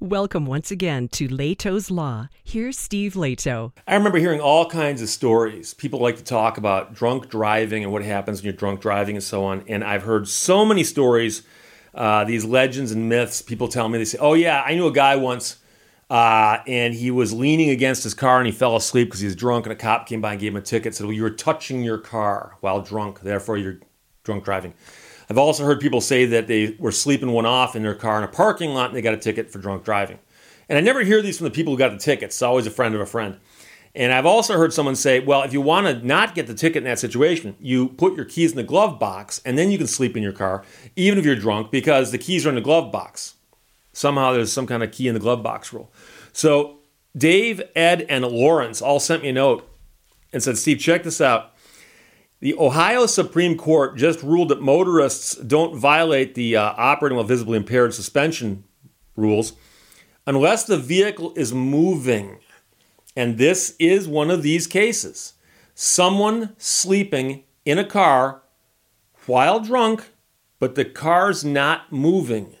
Welcome once again to Lehto's Law. Here's Steve Lehto. I remember hearing all kinds of stories. People like to talk about drunk driving and what happens when you're drunk driving and so on. And I've heard so many stories, uh, these legends and myths. People tell me, they say, oh, yeah, I knew a guy once. Uh, and he was leaning against his car and he fell asleep because he was drunk. And a cop came by and gave him a ticket. Said, "Well, you were touching your car while drunk, therefore you're drunk driving." I've also heard people say that they were sleeping one off in their car in a parking lot and they got a ticket for drunk driving. And I never hear these from the people who got the tickets. It's always a friend of a friend. And I've also heard someone say, well, if you want to not get the ticket in that situation, you put your keys in the glove box and then you can sleep in your car, even if you're drunk, because the keys are in the glove box. Somehow there's some kind of key in the glove box rule. So Dave, Ed, and Lawrence all sent me a note and said, Steve, check this out. The Ohio Supreme Court just ruled that motorists don't violate the uh, operating while visibly impaired suspension rules unless the vehicle is moving. And this is one of these cases. Someone sleeping in a car while drunk, but the car's not moving.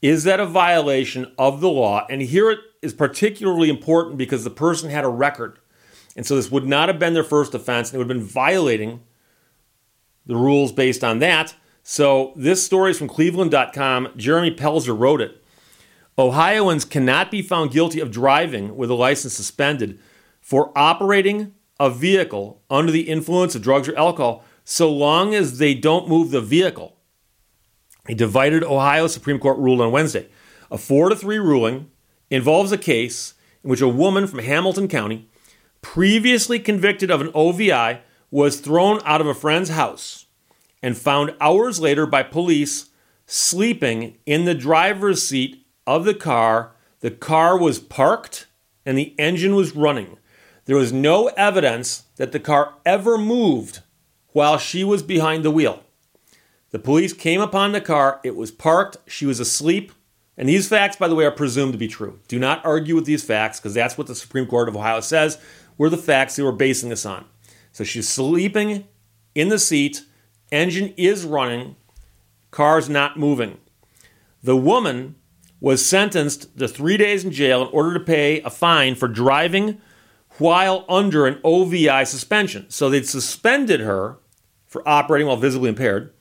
Is that a violation of the law? And here it is particularly important because the person had a record. And so this would not have been their first offense, and it would have been violating the rules based on that. So this story is from cleveland.com. Jeremy Pelzer wrote it. Ohioans cannot be found guilty of driving with a license suspended for operating a vehicle under the influence of drugs or alcohol so long as they don't move the vehicle. A divided Ohio Supreme Court ruled on Wednesday. A 4 to 3 ruling involves a case in which a woman from Hamilton County, previously convicted of an OVI, was thrown out of a friend's house and found hours later by police sleeping in the driver's seat of the car. The car was parked and the engine was running. There was no evidence that the car ever moved while she was behind the wheel. The police came upon the car, it was parked, she was asleep, and these facts, by the way, are presumed to be true. Do not argue with these facts because that's what the Supreme Court of Ohio says were the facts they were basing this on. So she's sleeping in the seat, engine is running, car's not moving. The woman was sentenced to three days in jail in order to pay a fine for driving while under an OVI suspension. So they suspended her for operating while visibly impaired.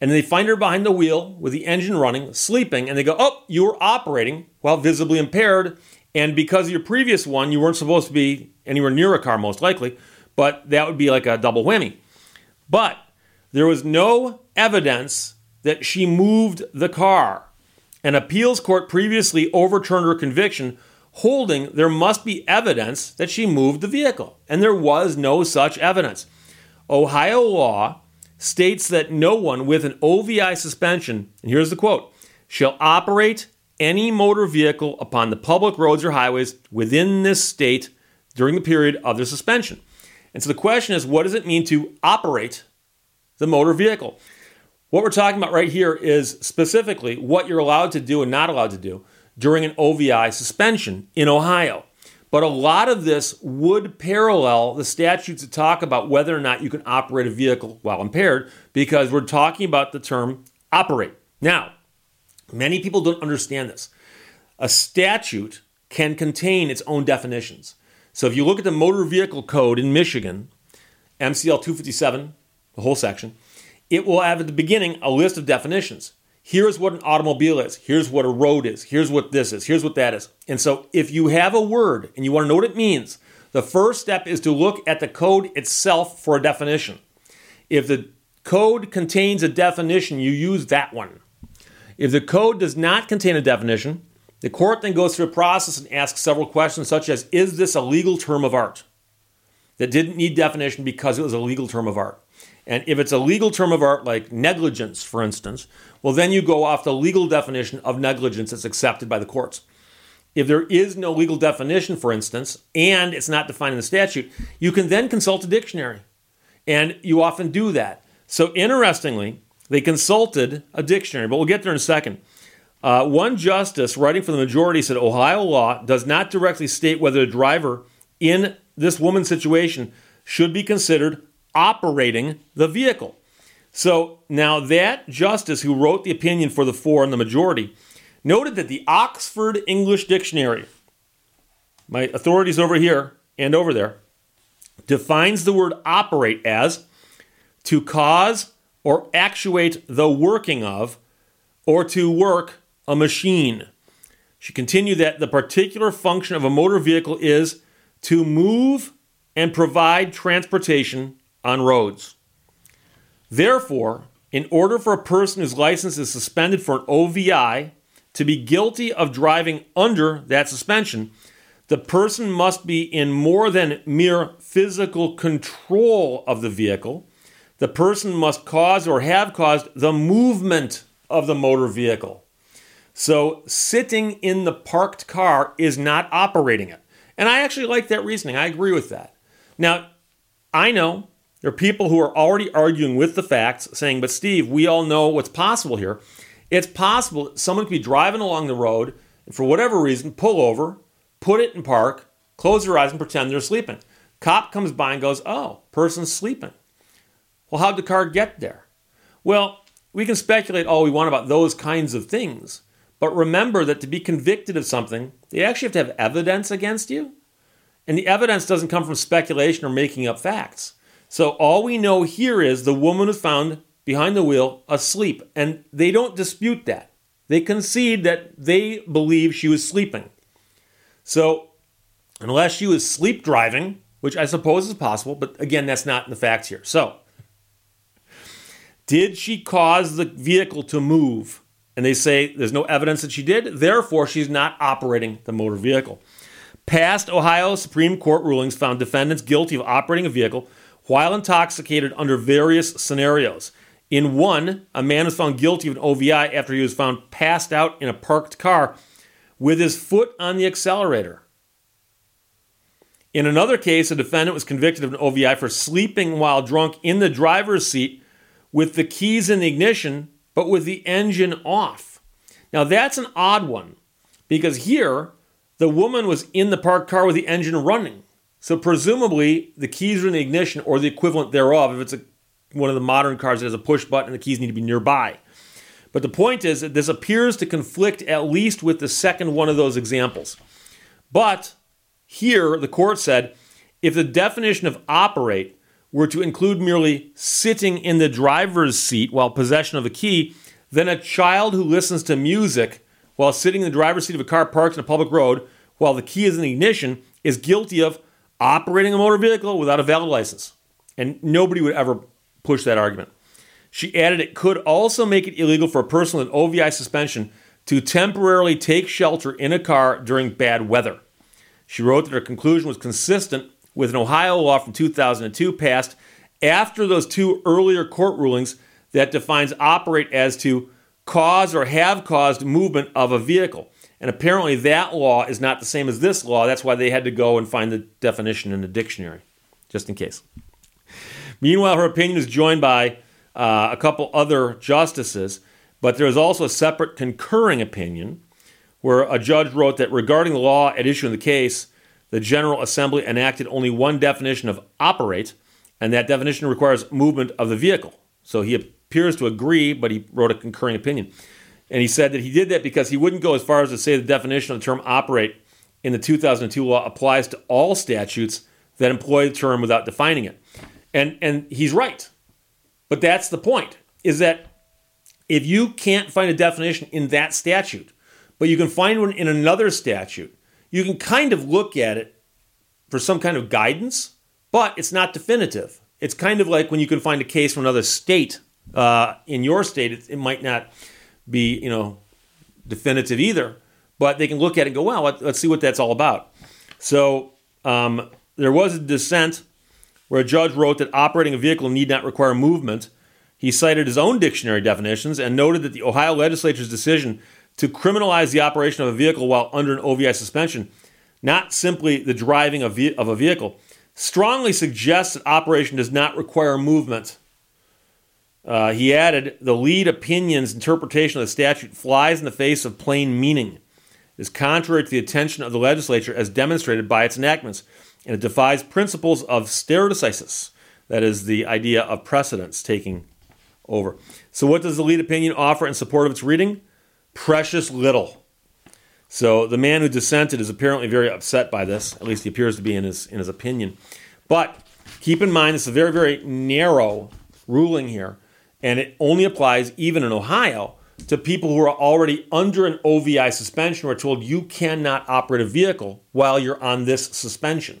And they find her behind the wheel with the engine running, sleeping, and they go, Oh, you were operating while visibly impaired. And because of your previous one, you weren't supposed to be anywhere near a car, most likely but that would be like a double whammy. But there was no evidence that she moved the car. An appeals court previously overturned her conviction, holding there must be evidence that she moved the vehicle. And there was no such evidence. Ohio law states that no one with an OVI suspension, and here's the quote, shall operate any motor vehicle upon the public roads or highways within this state during the period of the suspension. And so the question is what does it mean to operate the motor vehicle? What we're talking about right here is specifically what you're allowed to do and not allowed to do during an OVI suspension in Ohio. But a lot of this would parallel the statutes that talk about whether or not you can operate a vehicle while impaired, because we're talking about the term operate. Now, many people don't understand this. A statute can contain its own definitions. So if you look at the motor vehicle code in Michigan, MCL 257, the whole section, it will have at the beginning a list of definitions. Here's what an automobile is. Here's what a road is. Here's what this is. Here's what that is. And so if you have a word and you want to know what it means, the first step is to look at the code itself for a definition. If the code contains a definition, you use that one. If the code does not contain a definition, the court then goes through a process and asks several questions, such as Is this a legal term of art? That didn't need definition because it was a legal term of art. And if it's a legal term of art, like negligence, for instance, well, then you go off the legal definition of negligence that's accepted by the courts. If there is no legal definition, for instance, and it's not defined in the statute, you can then consult a dictionary. And you often do that. So, interestingly, they consulted a dictionary, but we'll get there in a second. Uh, one justice writing for the majority said Ohio law does not directly state whether a driver in this woman's situation should be considered operating the vehicle. So now that justice who wrote the opinion for the four and the majority noted that the Oxford English Dictionary, my authorities over here and over there, defines the word operate as to cause or actuate the working of or to work a machine. She continued that the particular function of a motor vehicle is to move and provide transportation on roads. Therefore, in order for a person whose license is suspended for an OVI to be guilty of driving under that suspension, the person must be in more than mere physical control of the vehicle. The person must cause or have caused the movement of the motor vehicle. So, sitting in the parked car is not operating it. And I actually like that reasoning. I agree with that. Now, I know there are people who are already arguing with the facts, saying, but Steve, we all know what's possible here. It's possible someone could be driving along the road and for whatever reason pull over, put it in park, close their eyes, and pretend they're sleeping. Cop comes by and goes, Oh, person's sleeping. Well, how'd the car get there? Well, we can speculate all we want about those kinds of things, but remember that to be convicted of something, they actually have to have evidence against you. And the evidence doesn't come from speculation or making up facts. So all we know here is the woman was found behind the wheel asleep, and they don't dispute that. They concede that they believe she was sleeping. So, unless she was sleep driving, which I suppose is possible, but again, that's not in the facts here. So, did she cause the vehicle to move? And they say there's no evidence that she did, therefore, she's not operating the motor vehicle. Past Ohio Supreme Court rulings found defendants guilty of operating a vehicle while intoxicated under various scenarios. In one, a man was found guilty of an OVI after he was found passed out in a parked car with his foot on the accelerator. In another case, a defendant was convicted of an OVI for sleeping while drunk in the driver's seat with the keys in the ignition, but with the engine off. Now, that's an odd one because here, the woman was in the parked car with the engine running. So, presumably, the keys are in the ignition or the equivalent thereof if it's a, one of the modern cars that has a push button and the keys need to be nearby. But the point is that this appears to conflict at least with the second one of those examples. But here, the court said if the definition of operate were to include merely sitting in the driver's seat while possession of a key, then a child who listens to music while sitting in the driver's seat of a car parked in a public road while the key is in the ignition is guilty of operating a motor vehicle without a valid license. And nobody would ever push that argument. She added it could also make it illegal for a person with OVI suspension to temporarily take shelter in a car during bad weather. She wrote that her conclusion was consistent with an Ohio law from 2002 passed after those two earlier court rulings that defines operate as to cause or have caused movement of a vehicle. And apparently that law is not the same as this law. That's why they had to go and find the definition in the dictionary, just in case. Meanwhile, her opinion is joined by uh, a couple other justices, but there is also a separate concurring opinion where a judge wrote that regarding the law at issue in the case, the General Assembly enacted only one definition of operate, and that definition requires movement of the vehicle. So he appears to agree, but he wrote a concurring opinion. And he said that he did that because he wouldn't go as far as to say the definition of the term operate in the 2002 law applies to all statutes that employ the term without defining it. And, and he's right. But that's the point, is that if you can't find a definition in that statute, but you can find one in another statute, you can kind of look at it for some kind of guidance, but it's not definitive. It's kind of like when you can find a case from another state. Uh, in your state, it, it, might not be, you know, definitive either, but they can look at it and go, well, let, us see what that's all about. So um, there was a dissent where a judge wrote that operating a vehicle need not require movement. He cited his own dictionary definitions and noted that the Ohio legislature's decision to criminalize the operation of a vehicle while under an OVI suspension, not simply the driving of, of a vehicle, strongly suggests that operation does not require movement. Uh, he added, the lead opinion's interpretation of the statute flies in the face of plain meaning. is contrary to the intention of the legislature as demonstrated by its enactments and it defies principles of stare decisis, that is, the idea of precedence taking over. So, what does the lead opinion offer in support of its reading? Precious little. So the man who dissented is apparently very upset by this. At least he appears to be in his in his opinion. But keep in mind, it's a very very narrow ruling here, and it only applies even in Ohio to people who are already under an OVI suspension. We're told you cannot operate a vehicle while you're on this suspension.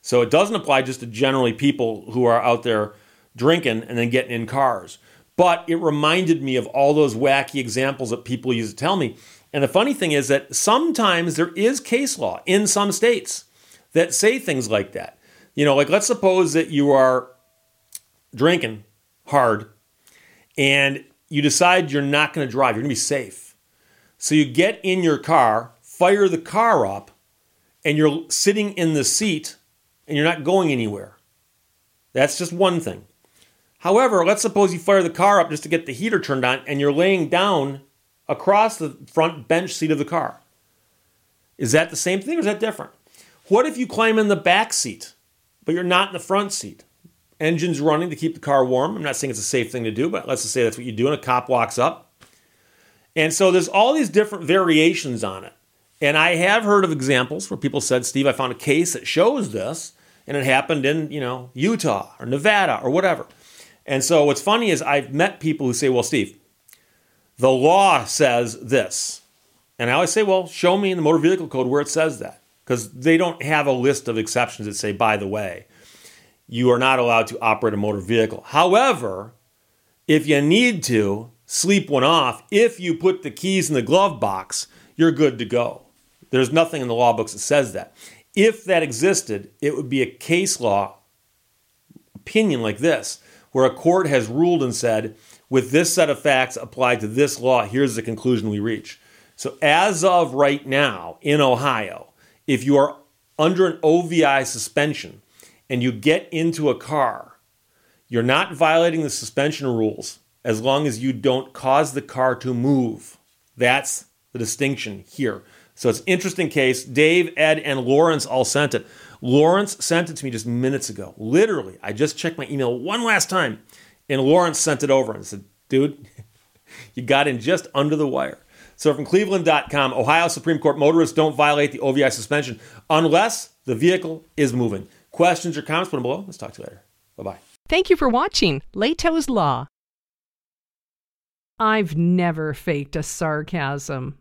So it doesn't apply just to generally people who are out there drinking and then getting in cars. But it reminded me of all those wacky examples that people used to tell me. And the funny thing is that sometimes there is case law in some states that say things like that. You know, like let's suppose that you are drinking hard and you decide you're not going to drive, you're going to be safe. So you get in your car, fire the car up, and you're sitting in the seat and you're not going anywhere. That's just one thing. However, let's suppose you fire the car up just to get the heater turned on and you're laying down across the front bench seat of the car. Is that the same thing or is that different? What if you climb in the back seat, but you're not in the front seat? Engine's running to keep the car warm. I'm not saying it's a safe thing to do, but let's just say that's what you do, and a cop walks up. And so there's all these different variations on it. And I have heard of examples where people said, Steve, I found a case that shows this, and it happened in, you know, Utah or Nevada or whatever. And so what's funny is I've met people who say, well, Steve, the law says this. And I always say, well, show me in the motor vehicle code where it says that. Because they don't have a list of exceptions that say, by the way, you are not allowed to operate a motor vehicle. However, if you need to sleep one off, if you put the keys in the glove box, you're good to go. There's nothing in the law books that says that. If that existed, it would be a case law opinion like this where a court has ruled and said, with this set of facts applied to this law, here's the conclusion we reach. So, as of right now in Ohio, if you are under an OVI suspension and you get into a car, you're not violating the suspension rules as long as you don't cause the car to move. That's the distinction here. So it's an interesting case. Dave, Ed, and Lawrence all sent it. Lawrence sent it to me just minutes ago. Literally, I just checked my email one last time, and Lawrence sent it over and said, dude, you got in just under the wire. So from cleveland.com, Ohio Supreme Court motorists don't violate the OVI suspension unless the vehicle is moving. Questions or comments, put them below. Let's talk to you later. Bye bye. Thank you for watching Lehto's Law. I've never faked a sarcasm.